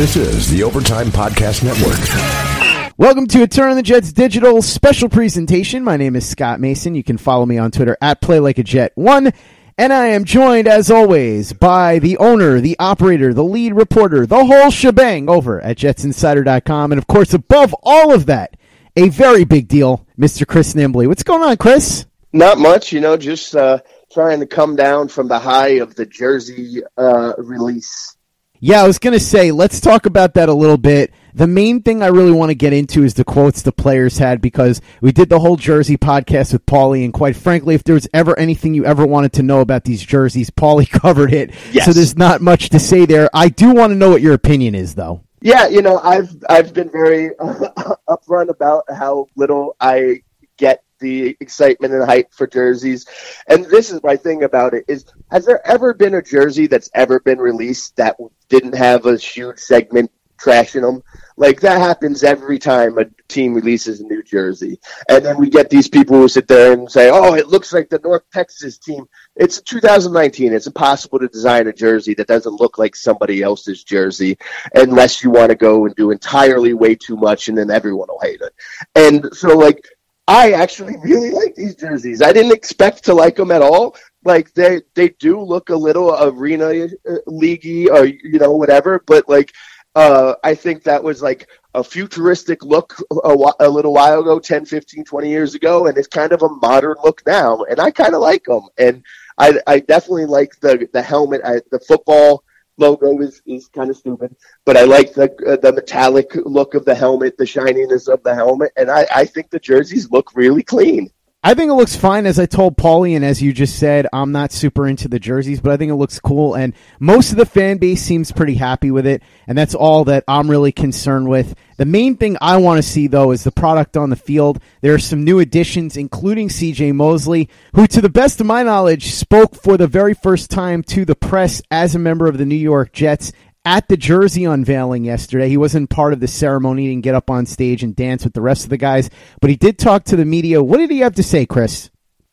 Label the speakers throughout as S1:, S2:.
S1: This is the Overtime Podcast Network.
S2: Welcome to a Turn on the Jets digital special presentation. My name is Scott Mason. You can follow me on Twitter at PlayLikeAJet1. And I am joined, as always, by the owner, the operator, the lead reporter, the whole shebang over at jetsinsider.com. And of course, above all of that, a very big deal, Mr. Chris Nimbley. What's going on, Chris?
S3: Not much, you know, just uh, trying to come down from the high of the jersey uh, release.
S2: Yeah, I was going to say, let's talk about that a little bit. The main thing I really want to get into is the quotes the players had because we did the whole jersey podcast with Paulie, and quite frankly, if there was ever anything you ever wanted to know about these jerseys, Paulie covered it.
S3: Yes.
S2: So there's not much to say there. I do want to know what your opinion is, though.
S3: Yeah, you know, I've I've been very uh, upfront about how little I get the excitement and hype for jerseys. And this is my thing about it is has there ever been a jersey that's ever been released that didn't have a huge segment trashing them? Like that happens every time a team releases a new jersey. And then we get these people who sit there and say, "Oh, it looks like the North Texas team." It's 2019. It's impossible to design a jersey that doesn't look like somebody else's jersey unless you want to go and do entirely way too much and then everyone will hate it. And so like I actually really like these jerseys. I didn't expect to like them at all. Like they they do look a little arena uh, leaguey or you know whatever, but like uh, I think that was like a futuristic look a, a, little while ago, 10, 15, 20 years ago, and it's kind of a modern look now, and I kind of like them. And I, I definitely like the the helmet, I, the football logo is, is kind of stupid, but I like the uh, the metallic look of the helmet, the shininess of the helmet, and I, I think the jerseys look really clean.
S2: I think it looks fine. As I told Paulie, and as you just said, I'm not super into the jerseys, but I think it looks cool. And most of the fan base seems pretty happy with it. And that's all that I'm really concerned with. The main thing I want to see, though, is the product on the field. There are some new additions, including CJ Mosley, who, to the best of my knowledge, spoke for the very first time to the press as a member of the New York Jets at the jersey unveiling yesterday. He wasn't part of the ceremony. He didn't get up on stage and dance with the rest of the guys, but he did talk to the media. What did he have to say, Chris?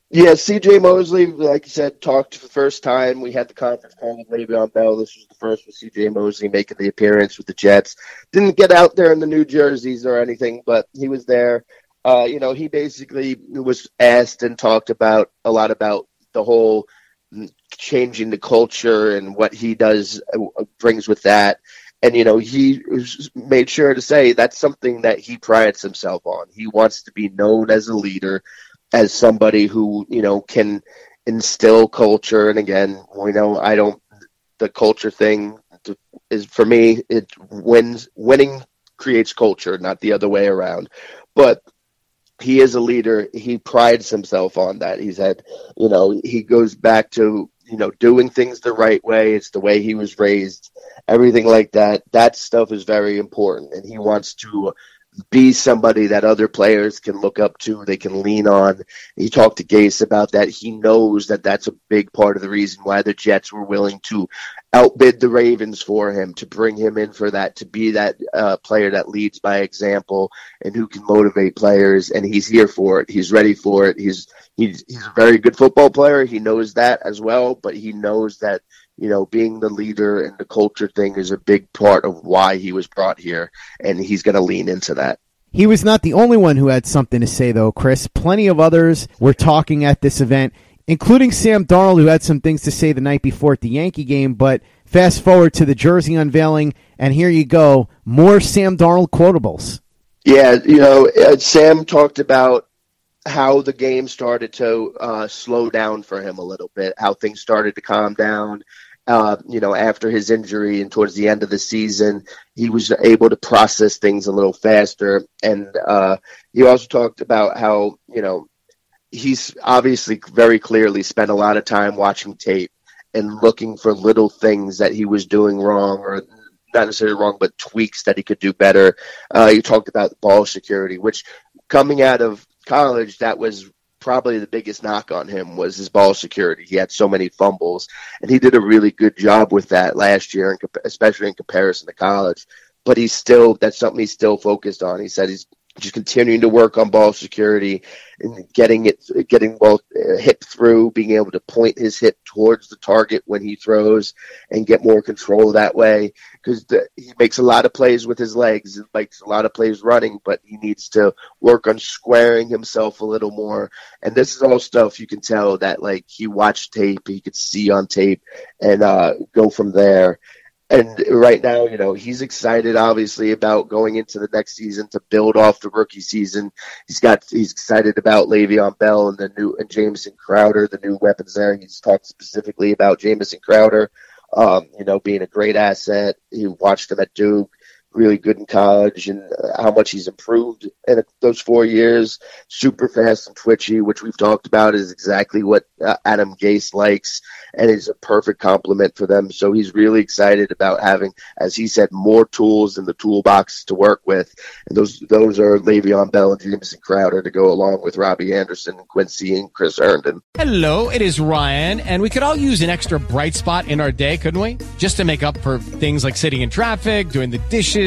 S3: Yeah, CJ Mosley, like you said, talked for the first time. We had the conference call with Le'Veon Bell. This was the first with CJ Mosley making the appearance with the Jets. Didn't get out there in the new jerseys or anything, but he was there. Uh, you know, he basically was asked and talked about a lot about the whole changing the culture and what he does uh, brings with that. And you know, he made sure to say that's something that he prides himself on. He wants to be known as a leader, as somebody who you know can instill culture. And again, you know I don't. The culture thing is for me. It wins. Winning creates culture, not the other way around. But he is a leader. He prides himself on that. He's had, you know, he goes back to, you know, doing things the right way. It's the way he was raised, everything like that. That stuff is very important. And he wants to be somebody that other players can look up to, they can lean on. He talked to Gase about that. He knows that that's a big part of the reason why the Jets were willing to outbid the Ravens for him to bring him in for that to be that uh, player that leads by example and who can motivate players and he's here for it he's ready for it he's he's he's a very good football player he knows that as well but he knows that you know being the leader and the culture thing is a big part of why he was brought here and he's going to lean into that
S2: he was not the only one who had something to say, though, Chris. Plenty of others were talking at this event including Sam Darnold, who had some things to say the night before at the Yankee game. But fast forward to the jersey unveiling, and here you go more Sam Darnold quotables.
S3: Yeah, you know, uh, Sam talked about how the game started to uh, slow down for him a little bit, how things started to calm down. Uh, you know, after his injury and towards the end of the season, he was able to process things a little faster. And uh, he also talked about how, you know, he's obviously very clearly spent a lot of time watching tape and looking for little things that he was doing wrong or not necessarily wrong, but tweaks that he could do better. Uh, you talked about ball security, which coming out of college, that was probably the biggest knock on him was his ball security. He had so many fumbles, and he did a really good job with that last year, especially in comparison to college. But he's still that's something he's still focused on. He said he's just continuing to work on ball security and getting it, getting well uh, hip through, being able to point his hip towards the target when he throws and get more control that way. Because he makes a lot of plays with his legs, he makes a lot of plays running, but he needs to work on squaring himself a little more. And this is all stuff you can tell that like he watched tape, he could see on tape, and uh, go from there and right now, you know, he's excited obviously about going into the next season to build off the rookie season. He's got he's excited about Le'Veon Bell and the new and Jamison Crowder, the new weapons there. He's talked specifically about Jamison Crowder, um, you know, being a great asset. He watched him at Duke really good in college and uh, how much he's improved in those four years. Super fast and twitchy, which we've talked about, is exactly what uh, Adam Gase likes and is a perfect complement for them. So he's really excited about having, as he said, more tools in the toolbox to work with. And those those are Le'Veon Bell and Jamison Crowder to go along with Robbie Anderson, and Quincy, and Chris Herndon.
S4: Hello, it is Ryan, and we could all use an extra bright spot in our day, couldn't we? Just to make up for things like sitting in traffic, doing the dishes,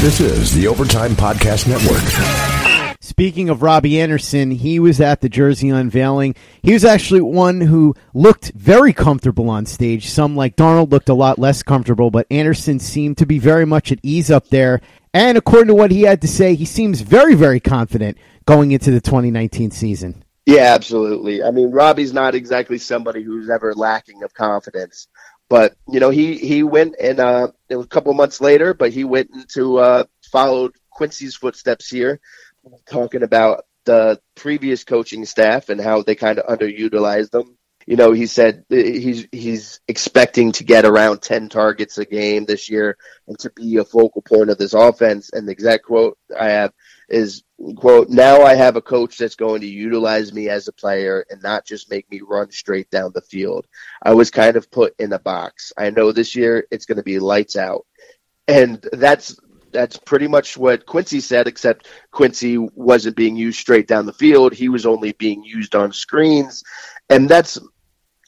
S1: This is the Overtime Podcast Network.
S2: Speaking of Robbie Anderson, he was at the jersey unveiling. He was actually one who looked very comfortable on stage. Some, like Darnold, looked a lot less comfortable, but Anderson seemed to be very much at ease up there. And according to what he had to say, he seems very, very confident going into the 2019 season.
S3: Yeah, absolutely. I mean, Robbie's not exactly somebody who's ever lacking of confidence, but you know, he he went and uh, it was a couple months later, but he went into uh, followed Quincy's footsteps here, talking about the previous coaching staff and how they kind of underutilized them. You know, he said he's he's expecting to get around ten targets a game this year and to be a focal point of this offense. And the exact quote I have is quote now i have a coach that's going to utilize me as a player and not just make me run straight down the field. I was kind of put in a box. I know this year it's going to be lights out. And that's that's pretty much what quincy said except quincy wasn't being used straight down the field. He was only being used on screens. And that's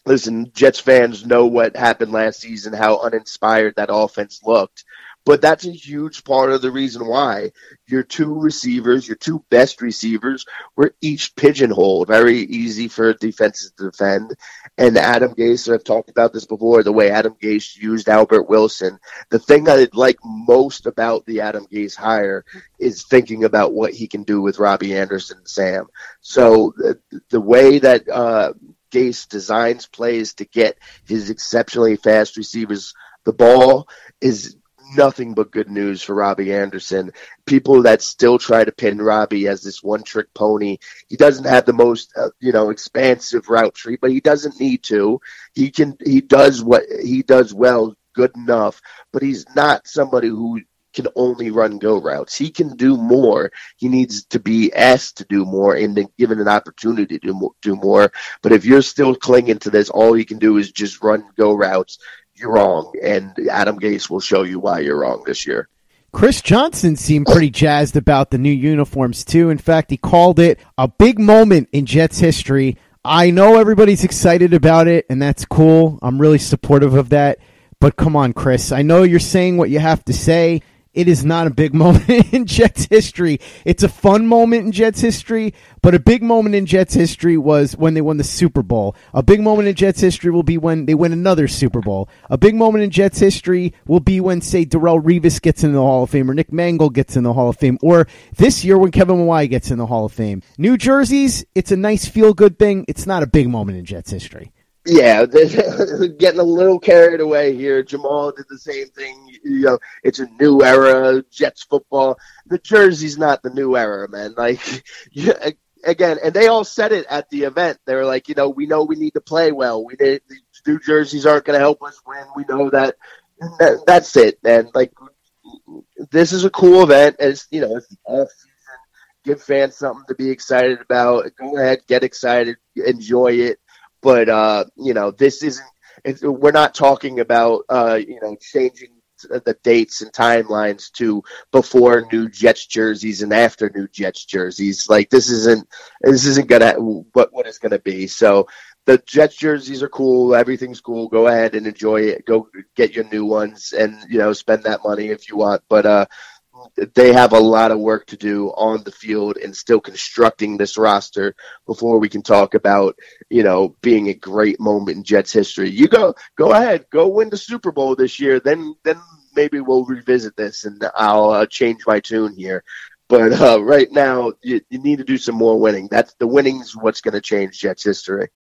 S3: listen jets fans know what happened last season how uninspired that offense looked but that's a huge part of the reason why your two receivers, your two best receivers, were each pigeonholed. Very easy for defenses to defend. And Adam Gase, I've talked about this before, the way Adam Gase used Albert Wilson. The thing I like most about the Adam Gase hire is thinking about what he can do with Robbie Anderson and Sam. So the, the way that uh, Gase designs plays to get his exceptionally fast receivers the ball is nothing but good news for Robbie Anderson. People that still try to pin Robbie as this one trick pony. He doesn't have the most, uh, you know, expansive route tree, but he doesn't need to. He can, he does what he does well, good enough, but he's not somebody who can only run go routes. He can do more. He needs to be asked to do more and then given an opportunity to do more, do more. But if you're still clinging to this, all you can do is just run go routes. You're wrong, and Adam Gase will show you why you're wrong this year.
S2: Chris Johnson seemed pretty jazzed about the new uniforms too. In fact, he called it a big moment in Jets history. I know everybody's excited about it, and that's cool. I'm really supportive of that. But come on, Chris. I know you're saying what you have to say. It is not a big moment in Jets history. It's a fun moment in Jets history, but a big moment in Jets history was when they won the Super Bowl. A big moment in Jets history will be when they win another Super Bowl. A big moment in Jets history will be when, say, Darrelle Revis gets in the Hall of Fame or Nick Mangold gets in the Hall of Fame, or this year when Kevin Mawae gets in the Hall of Fame. New Jerseys, it's a nice feel good thing. It's not a big moment in Jets history.
S3: Yeah, getting a little carried away here. Jamal did the same thing. You know, it's a new era, Jets football. The jersey's not the new era, man. Like, again, and they all said it at the event. They were like, you know, we know we need to play well. We need these new jerseys aren't going to help us win. We know that. that. That's it, man. like, this is a cool event. It's you know, it's the off season. Give fans something to be excited about. Go ahead, get excited, enjoy it but uh, you know, this isn't. we're not talking about uh, you know changing the dates and timelines to before new Jets jerseys and after new Jets jerseys. Like this isn't this isn't gonna what what it's gonna be. So the Jets jerseys are cool. Everything's cool. Go ahead and enjoy it. Go get your new ones and you know spend that money if you want. But uh, they have a lot of work to do on the field and still constructing this roster before we can talk about you know being a great moment in Jets history. You go go ahead, go win the Super Bowl this year, then then maybe we'll revisit this and I'll uh, change my tune here. But uh, right now, you, you need to do some more winning. That's the winning's what's going to change Jets history.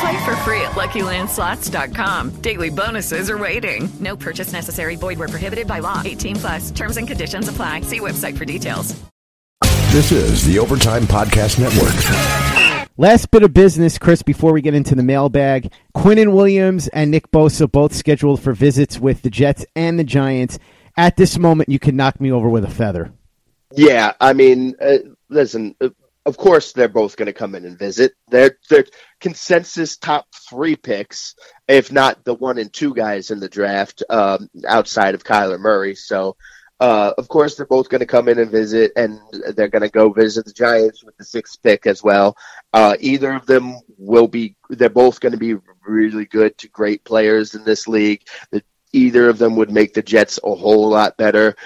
S5: Play for free at LuckyLandSlots.com. Daily bonuses are waiting. No purchase necessary. Void where prohibited by law. 18 plus. Terms and conditions apply. See website for details.
S1: This is the Overtime Podcast Network.
S2: Last bit of business, Chris, before we get into the mailbag. Quinnen Williams and Nick Bosa both scheduled for visits with the Jets and the Giants. At this moment, you can knock me over with a feather.
S3: Yeah, I mean, uh, listen, uh, of course they're both going to come in and visit. They're they're consensus top three picks, if not the one and two guys in the draft um, outside of Kyler Murray. So, uh, of course, they're both going to come in and visit, and they're going to go visit the Giants with the sixth pick as well. Uh, either of them will be. They're both going to be really good to great players in this league. The, either of them would make the Jets a whole lot better.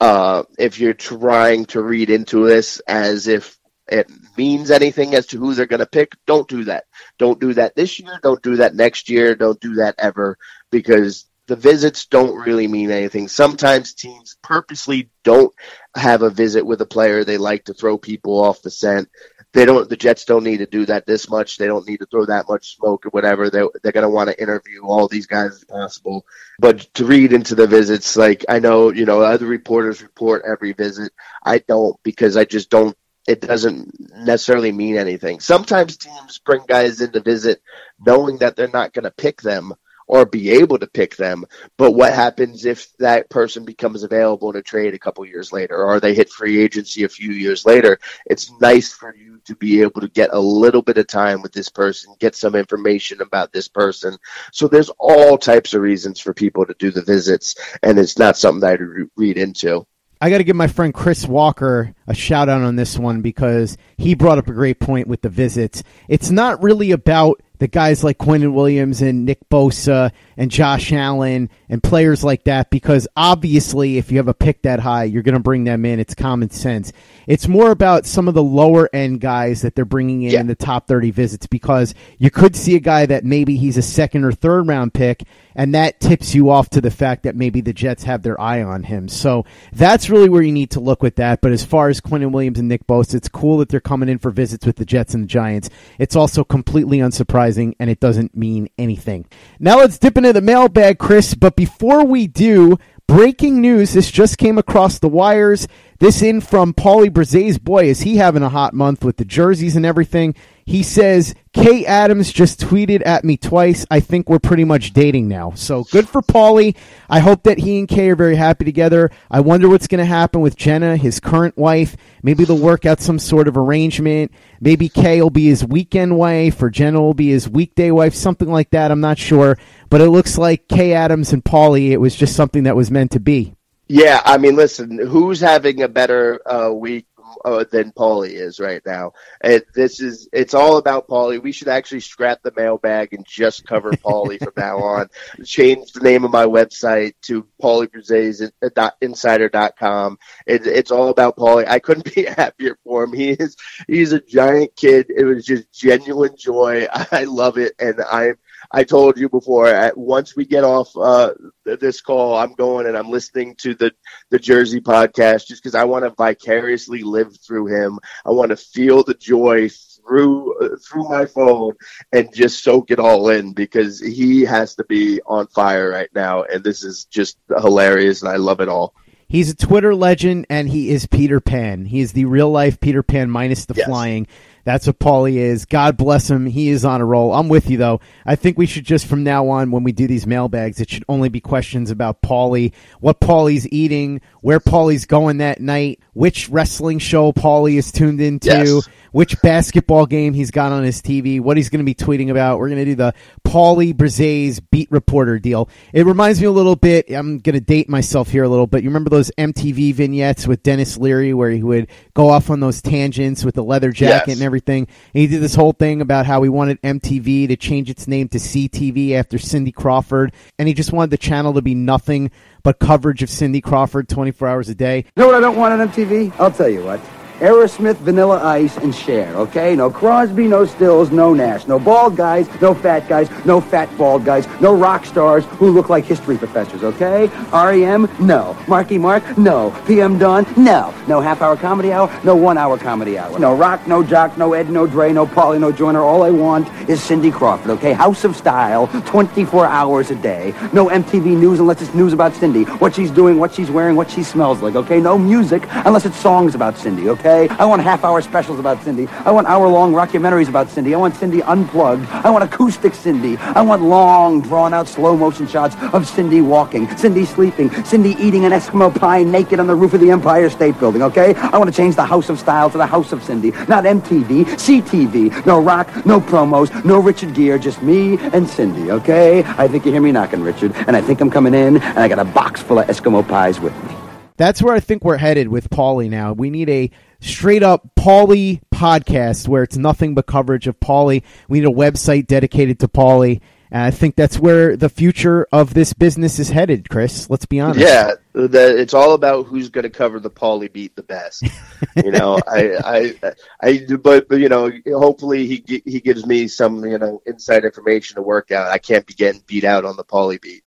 S3: Uh, if you're trying to read into this as if it means anything as to who they're going to pick, don't do that. Don't do that this year. Don't do that next year. Don't do that ever because the visits don't really mean anything. Sometimes teams purposely don't have a visit with a player. They like to throw people off the scent. They don't. The Jets don't need to do that this much. They don't need to throw that much smoke or whatever. They they're going to want to interview all these guys as possible. But to read into the visits, like I know, you know, other reporters report every visit. I don't because I just don't it doesn't necessarily mean anything. Sometimes teams bring guys in to visit knowing that they're not going to pick them or be able to pick them. But what happens if that person becomes available a trade a couple years later or they hit free agency a few years later? It's nice for you to be able to get a little bit of time with this person, get some information about this person. So there's all types of reasons for people to do the visits, and it's not something that I read into.
S2: I got to give my friend Chris Walker a shout out on this one because he brought up a great point with the visits. It's not really about the guys like Quinnen Williams and Nick Bosa and Josh Allen and players like that because obviously if you have a pick that high, you're going to bring them in. It's common sense. It's more about some of the lower end guys that they're bringing in yeah. in the top 30 visits because you could see a guy that maybe he's a second or third round pick and that tips you off to the fact that maybe the Jets have their eye on him. So that's really where you need to look with that. But as far as Quinnen Williams and Nick Bosa, it's cool that they're coming in for visits with the Jets and the Giants. It's also completely unsurprising advertising and it doesn't mean anything. Now let's dip into the mailbag, Chris. But before we do, breaking news. This just came across the wires. This in from Paulie Braze's boy. Is he having a hot month with the jerseys and everything? He says, Kay Adams just tweeted at me twice. I think we're pretty much dating now. So good for Paulie. I hope that he and Kay are very happy together. I wonder what's going to happen with Jenna, his current wife. Maybe they'll work out some sort of arrangement. Maybe Kay will be his weekend wife or Jenna will be his weekday wife, something like that. I'm not sure. But it looks like Kay Adams and Paulie, it was just something that was meant to be.
S3: Yeah, I mean, listen, who's having a better uh, week uh, than Paulie is right now? It, this is it's all about Paulie. We should actually scrap the mailbag and just cover Paulie from now on. Change the name of my website to pauliebrazes.insider.com. It, it's all about Paulie. I couldn't be happier for him. He is he's a giant kid. It was just genuine joy. I love it, and I'm I told you before. At, once we get off uh, this call, I'm going and I'm listening to the the Jersey podcast just because I want to vicariously live through him. I want to feel the joy through uh, through my phone and just soak it all in because he has to be on fire right now, and this is just hilarious, and I love it all.
S2: He's a Twitter legend, and he is Peter Pan. He is the real life Peter Pan minus the
S3: Yes.
S2: flying. That's what Paulie is. God bless him. He is on a roll. I'm with you though. I think we should just from now on, when we do these mailbags, it should only be questions about Paulie, what Paulie's eating, where Paulie's going that night, which wrestling show Paulie is tuned into,
S3: Yes.
S2: Which basketball game he's got on his TV, what he's going to be tweeting about. We're going to do the Paulie Braze's beat reporter deal. It reminds me a little bit. I'm going to date myself here a little bit. You remember those MTV vignettes with Denis Leary where he would go off on those tangents with the leather jacket
S3: Yes.
S2: and everything. And he did this whole thing about how he wanted MTV to change its name to CTV after Cindy Crawford, and he just wanted the channel to be nothing but coverage of Cindy Crawford 24 hours a day.
S6: You know what I don't want on MTV? I'll tell you what. Aerosmith, Vanilla Ice, and Cher, okay? No Crosby, no Stills, no Nash. No bald guys, no fat guys, no fat bald guys, no rock stars who look like history professors, okay? REM? No. Marky Mark? No. PM Dawn? No. No half-hour comedy hour? No one-hour comedy hour. No rock, no jock, no Ed, no Dre, no Paulie, no Joyner. All I want is Cindy Crawford, okay? House of Style, 24 hours a day. No MTV news unless it's news about Cindy. What she's doing, what she's wearing, what she smells like, okay? No music unless it's songs about Cindy, okay? I want half-hour specials about Cindy. I want hour-long documentaries about Cindy. I want Cindy unplugged. I want acoustic Cindy. I want long, drawn-out slow-motion shots of Cindy walking, Cindy sleeping, Cindy eating an Eskimo pie naked on the roof of the Empire State Building, okay? I want to change the House of Style to the House of Cindy. Not MTV, CTV. No rock, no promos, no Richard Gere, just me and Cindy, okay? I think you hear me knocking, Richard, and I think I'm coming in, and I got a box full of Eskimo pies with me.
S2: That's where I think we're headed with Paulie now. We need a straight up Paulie podcast where it's nothing but coverage of Paulie. We need a website dedicated to Paulie. And I think that's where the future of this business is headed, Chris. Let's be honest.
S3: Yeah, the, it's all about who's going to cover the Paulie beat the best. You know, I, I, I, but, but you know, hopefully he he gives me some you know inside information to work out. I can't be getting beat out on the Paulie beat.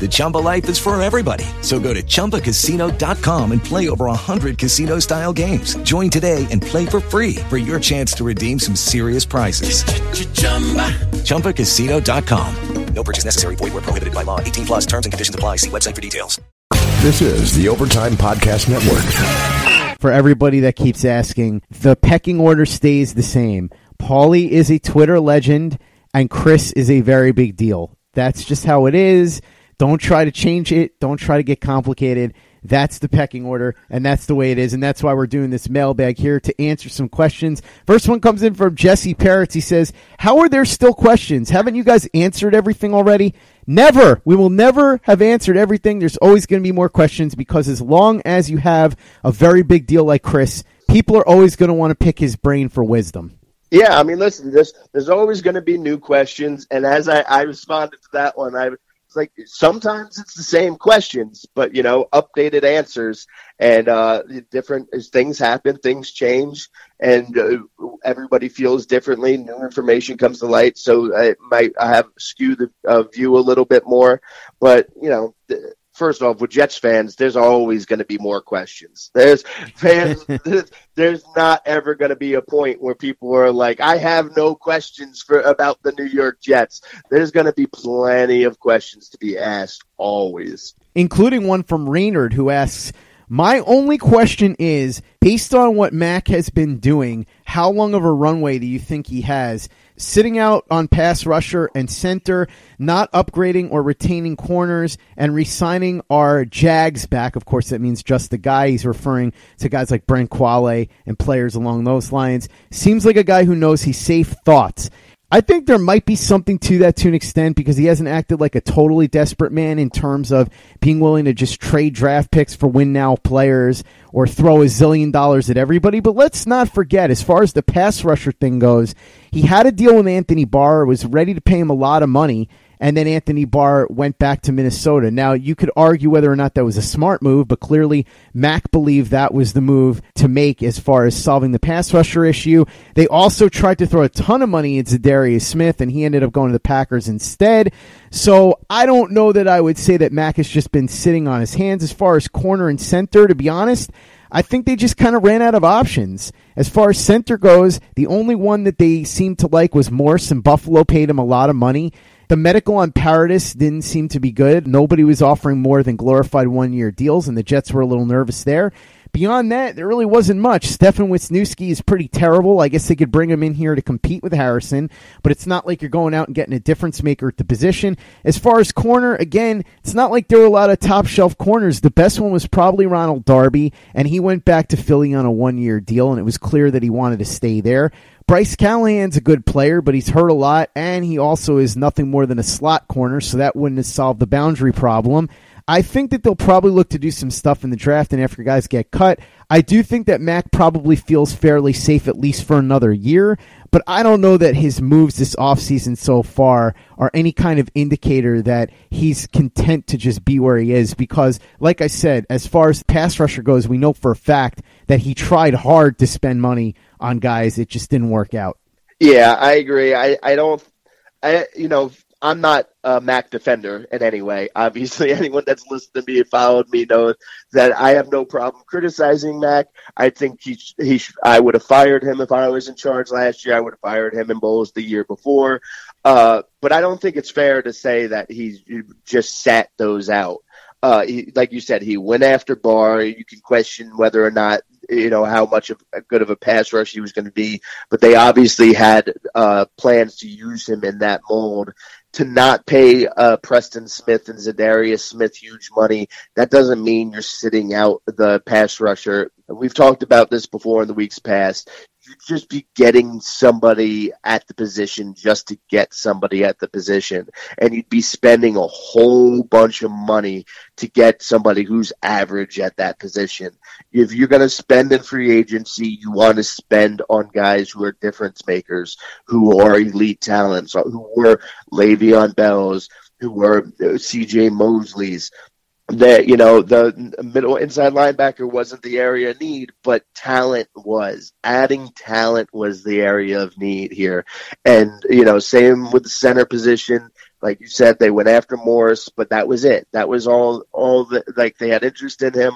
S7: The Chumba life is for everybody. So go to ChumbaCasino.com and play over 100 casino style games. Join today and play for free for your chance to redeem some serious prizes. ChumbaCasino.com.
S8: No purchase necessary. Void where prohibited by law. 18 plus terms and conditions apply. See website for details.
S1: This is the Overtime Podcast Network.
S2: For everybody that keeps asking, the pecking order stays the same. Paulie is a Twitter legend, and Chris is a very big deal. That's just how it is. Don't try to change it. Don't try to get complicated. That's the pecking order, and that's the way it is, and that's why we're doing this mailbag here to answer some questions. First one comes in from Jesse Parrots. He says, How are there still questions? Haven't you guys answered everything already? Never. We will never have answered everything. There's always going to be more questions because as long as you have a very big deal like Chris, people are always going to want to pick his brain for wisdom.
S3: Yeah, I mean, listen, there's there's always going to be new questions, and as I, I responded to that one, I It's like sometimes it's the same questions, but you know, updated answers and uh, different things happen, things change, and uh, everybody feels differently. New information comes to light, so it might I have skew the uh, view a little bit more. But you know, th- first off, with Jets fans, there's always going to be more questions. There's fans, there's, there's not ever going to be a point where people are like, I have no questions for about the New York Jets. There's going to be plenty of questions to be asked always,
S2: including one from Raynard who asks. My only question is, based on what Mac has been doing, how long of a runway do you think he has? Sitting out on pass rusher and center, not upgrading or retaining corners, and re-signing our Jags back. Of course, that means just the guy. He's referring to guys like Brent Qvale and players along those lines. Seems like a guy who knows he's safe thoughts. I think there might be something to that to an extent because he hasn't acted like a totally desperate man in terms of being willing to just trade draft picks for win now players or throw a zillion dollars at everybody. But let's not forget, as far as the pass rusher thing goes, he had a deal with Anthony Barr, was ready to pay him a lot of money, and then Anthony Barr went back to Minnesota. Now, you could argue whether or not that was a smart move, but clearly Mac believed that was the move to make as far as solving the pass rusher issue. They also tried to throw a ton of money into Darius Smith, and he ended up going to the Packers instead. So I don't know that I would say that Mac has just been sitting on his hands as far as corner and center, to be honest. I think they just kind of ran out of options. As far as center goes, the only one that they seemed to like was Morse, and Buffalo paid him a lot of money. The medical on Paradis didn't seem to be good. Nobody was offering more than glorified one year deals, and the Jets were a little nervous there. Beyond that, there really wasn't much. Stefan Wisniewski is pretty terrible. I guess they could bring him in here to compete with Harrison, but it's not like you're going out and getting a difference maker at the position. As far as corner, again, it's not like there were a lot of top shelf corners. The best one was probably Ronald Darby, and he went back to Philly on a one year deal, and it was clear that he wanted to stay there. Bryce Callahan's a good player, but he's hurt a lot, and he also is nothing more than a slot corner, so that wouldn't have solved the boundary problem. I think that they'll probably look to do some stuff in the draft and after guys get cut. I do think that Mac probably feels fairly safe at least for another year, but I don't know that his moves this offseason so far are any kind of indicator that he's content to just be where he is because, like I said, as far as pass rusher goes, we know for a fact that he tried hard to spend money on guys. It just didn't work out.
S3: Yeah, I agree. I, I don't, I, you know, I'm not a Mac defender in any way. Obviously, anyone that's listened to me and followed me knows that I have no problem criticizing Mac. I think he he I would have fired him if I was in charge last year. I would have fired him in Bowles the year before. Uh, but I don't think it's fair to say that he just sat those out. Uh, he, like you said, he went after Barr. You can question whether or not you know how much of a good of a pass rush he was going to be, but they obviously had uh, plans to use him in that mold to not pay uh, Preston Smith and Za'Darius Smith huge money, that doesn't mean you're sitting out the pass rusher. We've talked about this before in the weeks past you'd just be getting somebody at the position just to get somebody at the position. And you'd be spending a whole bunch of money to get somebody who's average at that position. If you're going to spend in free agency, you want to spend on guys who are difference makers, who are elite talents, who were Le'Veon Bells, who were uh, CJ Mosley's, that you know the middle inside linebacker wasn't the area of need, but talent was. Adding talent was the area of need here, and you know same with the center position. Like you said, they went after Morse, but that was it. That was all. All the like they had interest in him.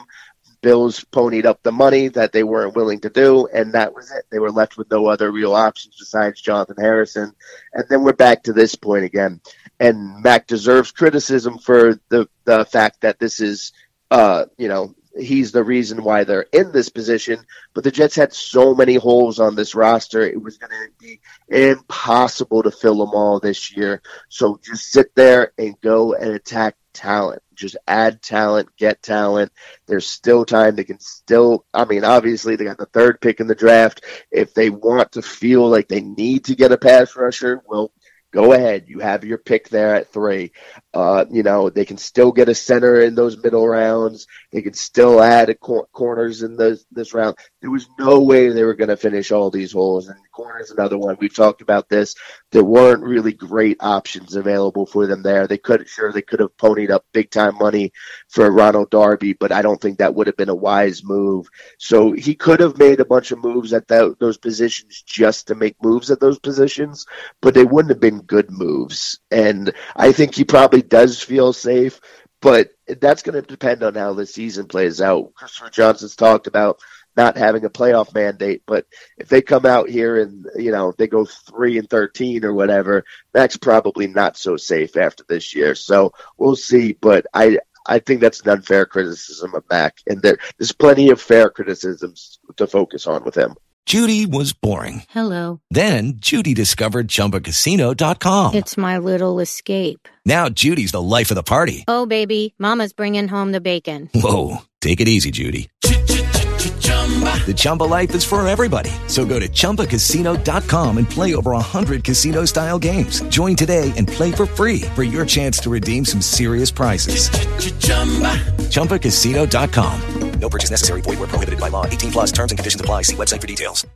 S3: Bills ponied up the money that they weren't willing to do, and that was it. They were left with no other real options besides Jonathan Harrison. And then we're back to this point again and Mac deserves criticism for the the fact that this is, uh, you know, he's the reason why they're in this position. But the Jets had so many holes on this roster; it was going to be impossible to fill them all this year. So just sit there and go and attack talent. Just add talent, get talent. There's still time. They can still, I mean, obviously, they got the third pick in the draft. If they want to feel like they need to get a pass rusher, well, go ahead. You have your pick there at three. Uh, you know, they can still get a center in those middle rounds. They can still add cor- corners in this, this round. There was no way they were going to finish all these holes. And corner is another one. We've talked about this. There weren't really great options available for them there. They could sure they could have ponied up big time money for Ronald Darby, but I don't think that would have been a wise move. So he could have made a bunch of moves at that, those positions just to make moves at those positions, but they wouldn't have been good moves. And I think he probably does feel safe, but that's going to depend on how the season plays out. Christopher Johnson's talked about not having a playoff mandate, but if they come out here and you know they go three and thirteen or whatever, that's probably not so safe after this year. So we'll see. But I I think that's an unfair criticism of Mac, and there, there's plenty of fair criticisms to focus on with him.
S7: Judy was boring.
S9: Hello.
S7: Then Judy discovered ChumbaCasino.com.
S9: It's my little escape.
S7: Now Judy's the life of the party.
S9: Oh, baby, Mama's bringing home the bacon.
S7: Whoa, take it easy, Judy. The Chumba life is for everybody. So go to ChumbaCasino.com and play over 100 casino style games. Join today and play for free for your chance to redeem some serious prizes. ChumbaCasino.com.
S8: No purchase necessary. Void where prohibited by law. 18 plus terms and conditions apply. See website for details.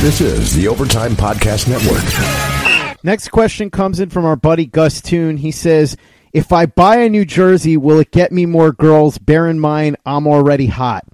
S1: This is the Overtime Podcast Network.
S2: Next question comes in from our buddy Gus Toon. He says, If I buy a new jersey, will it get me more girls? Bear in mind, I'm already hot.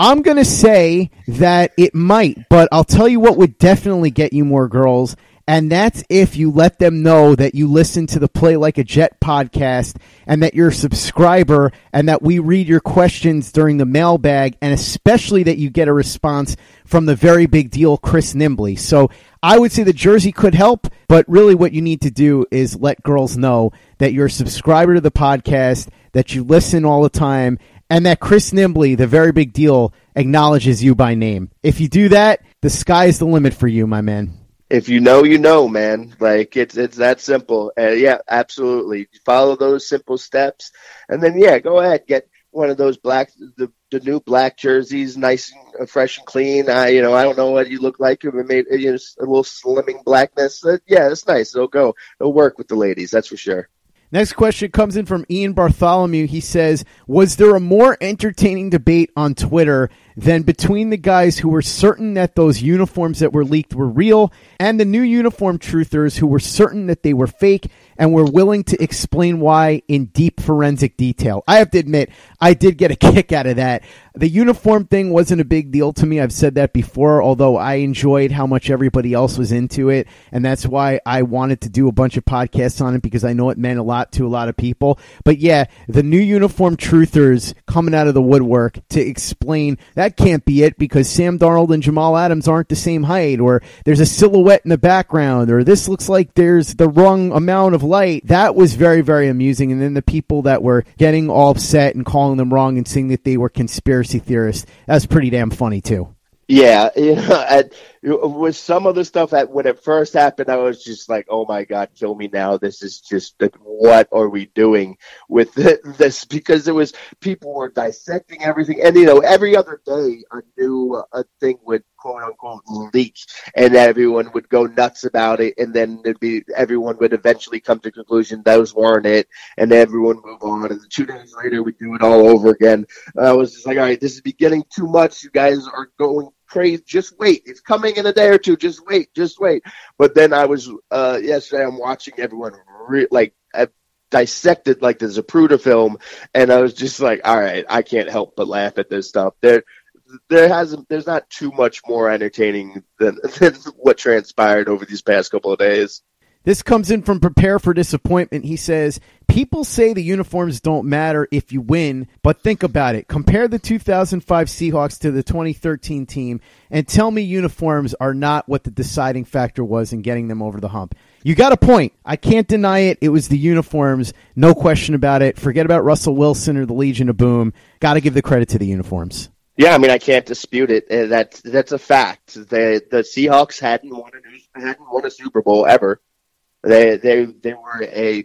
S2: I'm going to say that it might, but I'll tell you what would definitely get you more girls, and that's if you let them know that you listen to the Play Like a Jet podcast and that you're a subscriber and that we read your questions during the mailbag and especially that you get a response from the very big deal Chris Nimbley. So I would say the jersey could help, but really what you need to do is let girls know that you're a subscriber to the podcast, that you listen all the time, and that Chris Nimbley, the very big deal, acknowledges you by name. If you do that, the sky's the limit for you, my man.
S3: If you know, you know, man. Like it's it's that simple. Uh, yeah, absolutely. Follow those simple steps, and then yeah, go ahead get one of those black the, the new black jerseys, nice and fresh and clean. I you know I don't know what you look like. It made you know, a little slimming blackness. Uh, yeah, it's nice. It'll go. It'll work with the ladies. That's for sure.
S2: Next question comes in from Ian Bartholomew. He says, Was there a more entertaining debate on Twitter than between the guys who were certain that those uniforms that were leaked were real and the new uniform truthers who were certain that they were fake and were willing to explain why in deep forensic detail? I have to admit, I did get a kick out of that. The uniform thing wasn't a big deal to me. I've said that before, although I enjoyed how much everybody else was into it. And that's why I wanted to do a bunch of podcasts on it because I know it meant a lot to a lot of people. But yeah, the new uniform truthers coming out of the woodwork to explain that can't be it because Sam Darnold and Jamal Adams aren't the same height, or there's a silhouette in the background, or this looks like there's the wrong amount of light. That was very, very amusing. And then the people that were getting all upset and calling them wrong and saying that they were conspiracy theorists, That's pretty damn funny too.
S3: Yeah, you know, with some of the stuff that when it first happened, I was just like, "Oh my god, kill me now!" This is just what are we doing with this? Because it was people were dissecting everything, and you know, every other day a new a thing would quote unquote leak, and everyone would go nuts about it, and then it'd be everyone would eventually come to conclusion those weren't it, and everyone move on, and two days later we do it all over again. I was just like, "All right, this is beginning too much. You guys are going." Crazy. Just wait. It's coming in a day or two. Just wait. Just wait. But then I was uh, yesterday. I'm watching everyone re- like uh, dissected like the Zapruder film, and I was just like, all right, I can't help but laugh at this stuff. There, there hasn't. There's not too much more entertaining than, than what transpired over these past couple of days.
S2: This comes in from Prepare for Disappointment. He says, People say the uniforms don't matter if you win, but think about it. Compare the 2005 Seahawks to the 2013 team and tell me uniforms are not what the deciding factor was in getting them over the hump. You got a point. I can't deny it. It was the uniforms. No question about it. Forget about Russell Wilson or the Legion of Boom. Got to give the credit to the uniforms.
S3: Yeah, I mean, I can't dispute it. Uh, That's that's a fact. The the Seahawks hadn't won a hadn't won a Super Bowl ever. They they they were a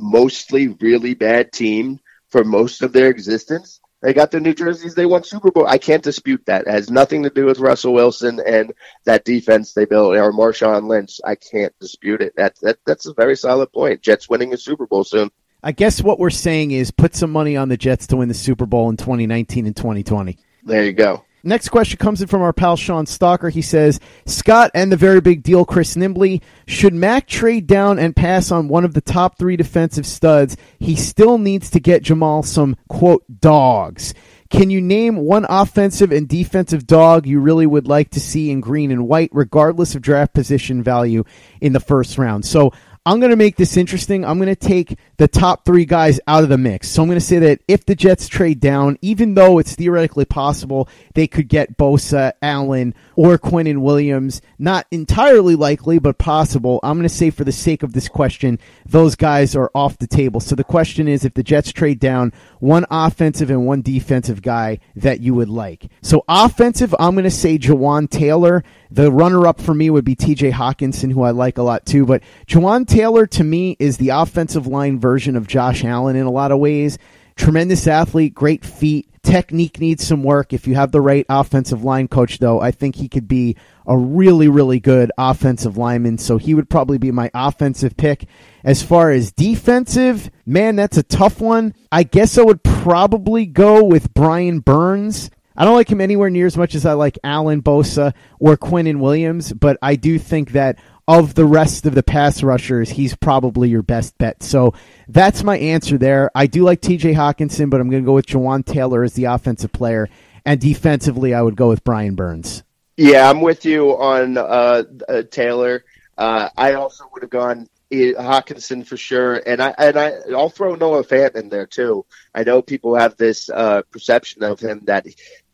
S3: mostly really bad team for most of their existence. They got the New Jerseys. They won Super Bowl. I can't dispute that. It has nothing to do with Russell Wilson and that defense they built or Marshawn Lynch. I can't dispute it. That, that that's a very solid point. Jets winning a Super Bowl soon.
S2: I guess what we're saying is put some money on the Jets to win the Super Bowl in 2019 and 2020.
S3: There you go.
S2: Next question comes in from our pal Sean Stalker. He says, Scott and the very big deal Chris Nimbley, should Mac trade down and pass on one of the top three defensive studs? He still needs to get Jamal some, quote, dogs. Can you name one offensive and defensive dog you really would like to see in green and white, regardless of draft position value in the first round? So I'm going to make this interesting. I'm going to take the top three guys out of the mix. So I'm going to say that if the Jets trade down, even though it's theoretically possible they could get Bosa, Allen, or Quinnen Williams, not entirely likely, but possible, I'm going to say for the sake of this question, those guys are off the table. So the question is if the Jets trade down, one offensive and one defensive guy that you would like. So offensive, I'm going to say Jawaan Taylor. The runner up for me would be TJ Hockenson, who I like a lot too. But Jawaan Taylor to me is the offensive line version of Josh Allen in a lot of ways. Tremendous athlete, great feet. Technique needs some work. If you have the right offensive line coach, though, I think he could be a really, really good offensive lineman. So he would probably be my offensive pick. As far as defensive, man, that's a tough one. I guess I would probably go with Brian Burns. I don't like him anywhere near as much as I like Allen Bosa or Quinnen Williams, but I do think that of the rest of the pass rushers, he's probably your best bet. So that's my answer there. I do like TJ Hockenson, but I'm going to go with Jawaan Taylor as the offensive player. And defensively, I would go with Brian Burns.
S3: Yeah, I'm with you on uh, uh, Taylor. Uh, I also would have gone Hockenson for sure, and I and I I'll throw Noah Fant in there too. I know people have this uh, perception of him that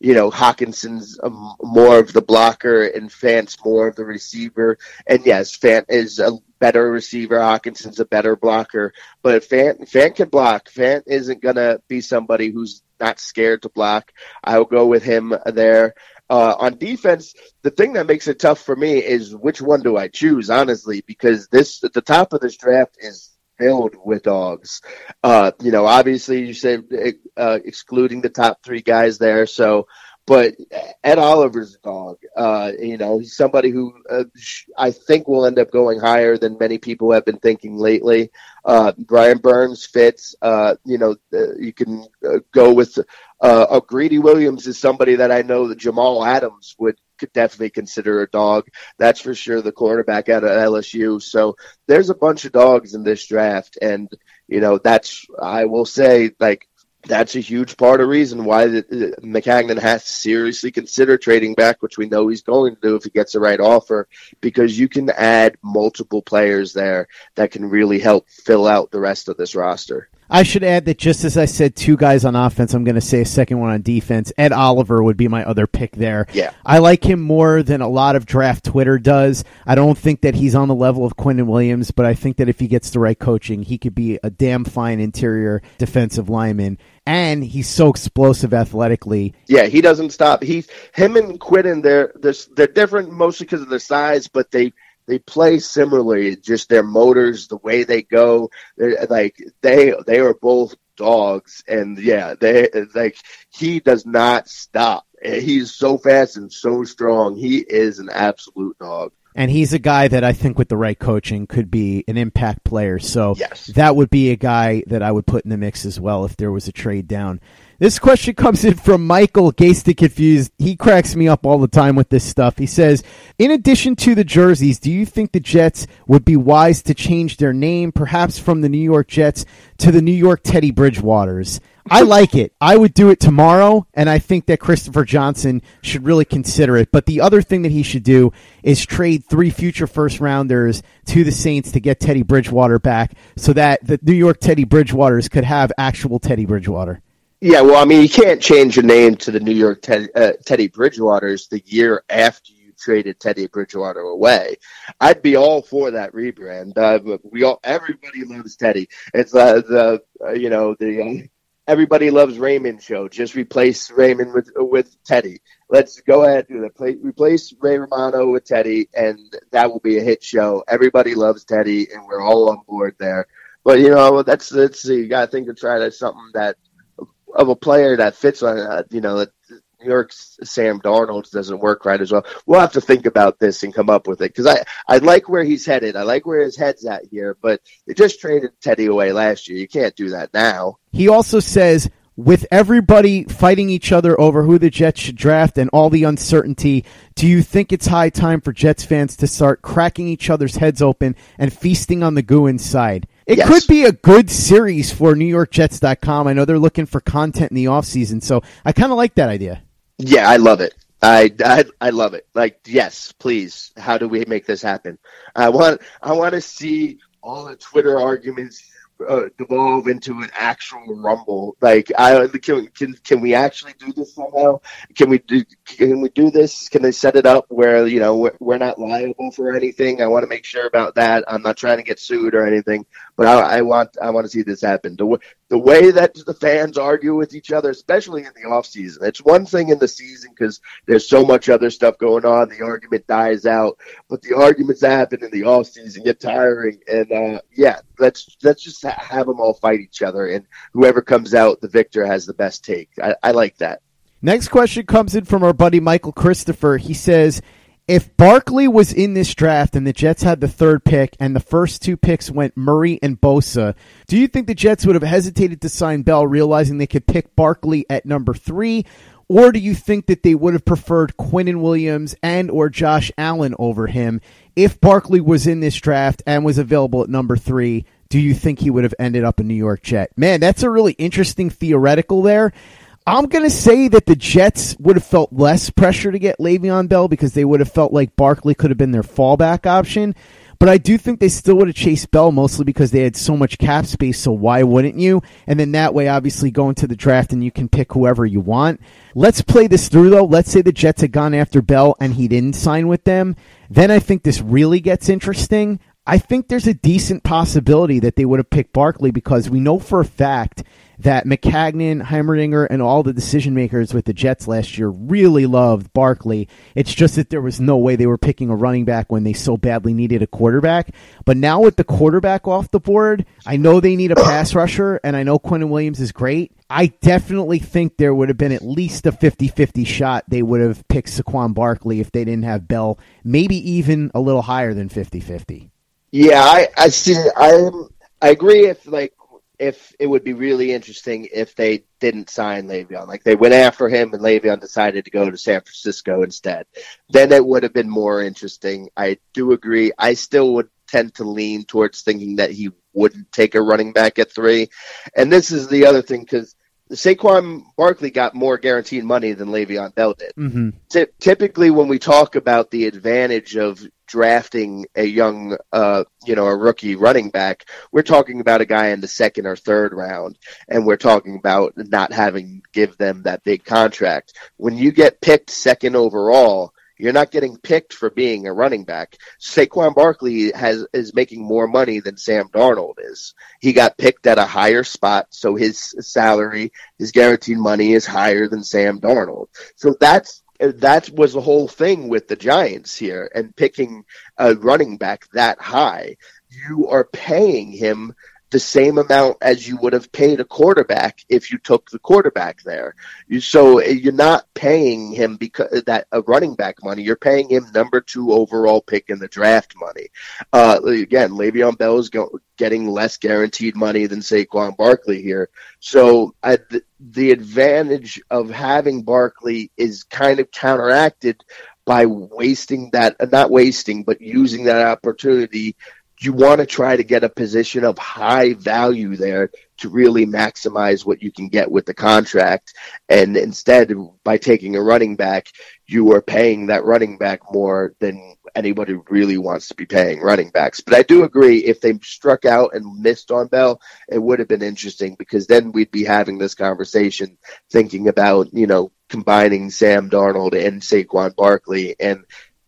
S3: you know Hockenson's um, more of the blocker and Fant's more of the receiver. And yes, Fant is a better receiver. Hockenson's a better blocker, but Fant Fant can block. Fant isn't gonna be somebody who's not scared to block. I'll go with him there. Uh, on defense, the thing that makes it tough for me is which one do I choose, honestly, because this the top of this draft is filled with dogs. Uh, you know, obviously you said uh, excluding the top three guys there, so. But Ed Oliver's a dog. Uh, you know, he's somebody who uh, I think will end up going higher than many people have been thinking lately. Uh, Brian Burns fits. Uh, you know, uh, you can uh, go with uh, Greedy Williams is somebody that I know that Jamal Adams would could definitely consider a dog. That's for sure. The quarterback out of LSU. So there's a bunch of dogs in this draft, and you know that's I will say like that's a huge part of reason why the, Maccagnan has to seriously consider trading back, which we know he's going to do if he gets the right offer, because you can add multiple players there that can really help fill out the rest of this roster.
S2: I should add that just as I said two guys on offense, I'm going to say a second one on defense. Ed Oliver would be my other pick there.
S3: Yeah.
S2: I like him more than a lot of draft Twitter does. I don't think that he's on the level of Quinnen Williams, but I think that if he gets the right coaching, he could be a damn fine interior defensive lineman. And he's so explosive athletically.
S3: Yeah, he doesn't stop. He's him and Quinnen. They're they're, they're different mostly because of their size, but they they play similarly. Just their motors, the way they go, like they they are both dogs, and yeah, they like he does not stop. He's so fast and so strong. He is an absolute dog.
S2: And he's a guy that I think with the right coaching could be an impact player. So
S3: yes.
S2: that would be a guy that I would put in the mix as well if there was a trade down. This question comes in from Michael Gasted Confused. He cracks me up all the time with this stuff. He says, In addition to the jerseys, do you think the Jets would be wise to change their name, perhaps from the New York Jets to the New York Teddy Bridgewaters? I like it. I would do it tomorrow, and I think that Christopher Johnson should really consider it. But the other thing that he should do is trade three future first rounders to the Saints to get Teddy Bridgewater back so that the New York Teddy Bridgewaters could have actual Teddy Bridgewater.
S3: Yeah, well, I mean, you can't change your name to the New York Ted, uh, Teddy Bridgewater's the year after you traded Teddy Bridgewater away. I'd be all for that rebrand. Uh, we all, everybody loves Teddy. It's uh, the, uh, you know, the um, everybody loves Raymond show. Just replace Raymond with with Teddy. Let's go ahead and that. replace Ray Romano with Teddy, and that will be a hit show. Everybody loves Teddy, and we're all on board there. But you know, that's that's you got to think to try that's something that of a player that fits on, uh, you know, New York's Sam Darnold doesn't work right as well. We'll have to think about this and come up with it because I, I like where he's headed. I like where his head's at here, but they just traded Teddy away last year. You can't do that now.
S2: He also says, with everybody fighting each other over who the Jets should draft and all the uncertainty, do you think it's high time for Jets fans to start cracking each other's heads open and feasting on the goo inside? It
S3: Yes.
S2: could be a good series for NewYorkJets.com. I know they're looking for content in the offseason, so I kind of like that idea.
S3: Yeah, I love it. I, I I love it. Like, yes, please. How do we make this happen? I want I want to see all the Twitter arguments uh, devolve into an actual rumble. Like, I can can can we actually do this somehow? Can we do can we do this? Can they set it up where you know we're, we're not liable for anything? I want to make sure about that. I'm not trying to get sued or anything, but I, I want I want to see this happen. The, the way that the fans argue with each other, especially in the off season. It's one thing in the season because there's so much other stuff going on. The argument dies out, but the arguments that happen in the off season get tiring. And uh, yeah, let's let's just ha- have them all fight each other, and whoever comes out the victor has the best take. I, I like that.
S2: Next question comes in from our buddy Michael Christopher. He says, if Barkley was in this draft and the Jets had the third pick and the first two picks went Murray and Bosa, do you think the Jets would have hesitated to sign Bell, realizing they could pick Barkley at number three? Or do you think that they would have preferred Quinnen Williams and or Josh Allen over him if Barkley was in this draft and was available at number three? Do you think he would have ended up a New York Jet? Man, that's a really interesting theoretical there. I'm going to say that the Jets would have felt less pressure to get Le'Veon Bell because they would have felt like Barkley could have been their fallback option. But I do think they still would have chased Bell mostly because they had so much cap space. So why wouldn't you? And then that way, obviously, go into the draft and you can pick whoever you want. Let's play this through though. Let's say the Jets had gone after Bell and he didn't sign with them. Then I think this really gets interesting. I think there's a decent possibility that they would have picked Barkley because we know for a fact that Maccagnan, Heimerdinger, and all the decision makers with the Jets last year really loved Barkley. It's just that there was no way they were picking a running back when they so badly needed a quarterback. But now with the quarterback off the board, I know they need a pass rusher, and I know Quinnen Williams is great. I definitely think there would have been at least a 50 50 shot they would have picked Saquon Barkley if they didn't have Bell, maybe even a little higher than 50 50.
S3: Yeah, I I see. I I agree. If like if it would be really interesting if they didn't sign Le'Veon, like they went after him and Le'Veon decided to go to San Francisco instead, then it would have been more interesting. I do agree. I still would tend to lean towards thinking that he wouldn't take a running back at three, and this is the other thing because. Saquon Barkley got more guaranteed money than Le'Veon Bell did.
S2: Mm-hmm.
S3: Ty- typically when we talk about the advantage of drafting a young uh you know a rookie running back we're talking about a guy in the second or third round and we're talking about not having give them that big contract when you get picked second overall you're not getting picked for being a running back. Saquon Barkley has is making more money than Sam Darnold is. He got picked at a higher spot, so his salary, his guaranteed money is higher than Sam Darnold. So that's that was the whole thing with the Giants here and picking a running back that high. You are paying him the same amount as you would have paid a quarterback if you took the quarterback there. So eh, you're not paying him because eh, that a running back money. You're paying him number two overall pick in the draft money. Uh, again, Le'Veon Bell is go, getting less guaranteed money than Saquon Barkley here. So I, the, the advantage of having Barkley is kind of counteracted by wasting that, not wasting, but using that opportunity you want to try to get a position of high value there to really maximize what you can get with the contract. And instead, by taking a running back, you are paying that running back more than anybody really wants to be paying running backs. But I do agree if they struck out and missed on Bell, it would have been interesting because then we'd be having this conversation thinking about, you know, combining Sam Darnold and Saquon Barkley and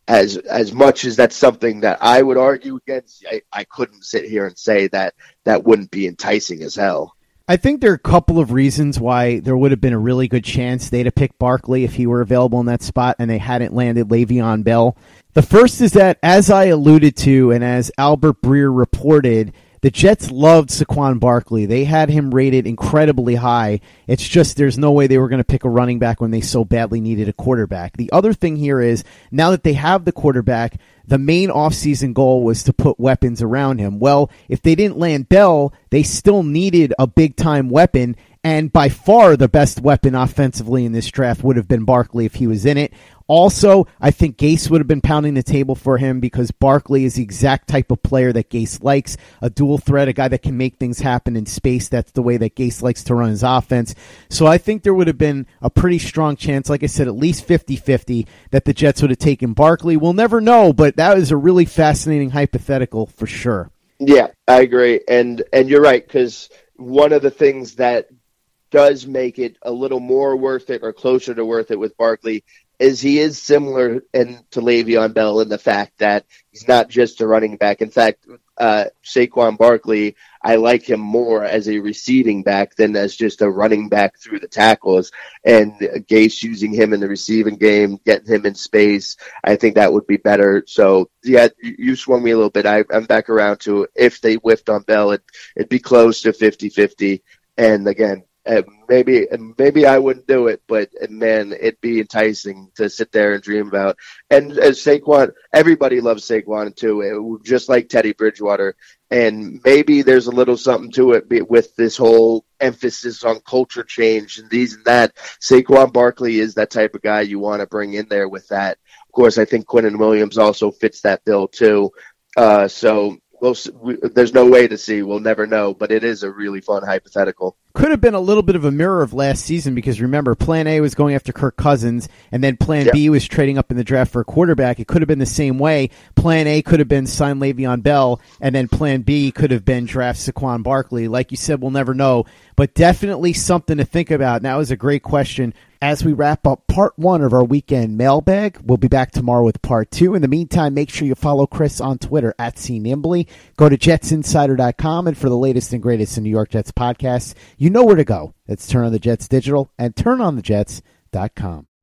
S3: as as much as that's something that I would argue against, I, I couldn't sit here and say that that wouldn't be enticing as hell.
S2: I think there are a couple of reasons why there would have been a really good chance they'd have picked Barkley if he were available in that spot and they hadn't landed Le'Veon Bell. The first is that, as I alluded to and as Albert Breer reported, the Jets loved Saquon Barkley. They had him rated incredibly high. It's just there's no way they were going to pick a running back when they so badly needed a quarterback. The other thing here is now that they have the quarterback, the main offseason goal was to put weapons around him. Well, if they didn't land Bell, they still needed a big time weapon. And by far the best weapon offensively in this draft would have been Barkley if he was in it. Also, I think Gase would have been pounding the table for him because Barkley is the exact type of player that Gase likes. A dual threat, a guy that can make things happen in space. That's the way that Gase likes to run his offense. So I think there would have been a pretty strong chance, like I said, at least 50 50 that the Jets would have taken Barkley. We'll never know, but that is a really fascinating hypothetical for sure.
S3: Yeah, I agree. And and you're right, because one of the things that does make it a little more worth it or closer to worth it with Barkley is he is similar in, to Le'Veon Bell in the fact that he's not just a running back. In fact, uh, Saquon Barkley, I like him more as a receiving back than as just a running back through the tackles. And Gase using him in the receiving game, getting him in space, I think that would be better. So yeah, you swung me a little bit. I, am back around to if they whiffed on Bell, it, it'd be close to 50-50. And again, uh, maybe maybe I wouldn't do it, but man, it'd be enticing to sit there and dream about. And as Saquon, everybody loves Saquon too, it, just like Teddy Bridgewater. And maybe there's a little something to it with this whole emphasis on culture change and these and that. Saquon Barkley is that type of guy you want to bring in there with that. Of course, I think Quinnen Williams also fits that bill too. Uh, so we'll, we, there's no way to see. We'll never know, but it is a really fun hypothetical.
S2: Could have been a little bit of a mirror of last season because remember, Plan A was going after Kirk Cousins, and then Plan B was trading up in the draft for a quarterback. It could have been the same way. Plan A could have been sign Le'Veon Bell, and then Plan B could have been draft Saquon Barkley. Like you said, we'll never know, but definitely something to think about. And that was a great question as we wrap up part one of our weekend mailbag. We'll be back tomorrow with part two. In the meantime, make sure you follow Chris on Twitter at CNimbly. Go to jetsinsider.com and for the latest and greatest in New York Jets podcasts, you know where to go. It's Turn on the Jets Digital and turnonthejets.com.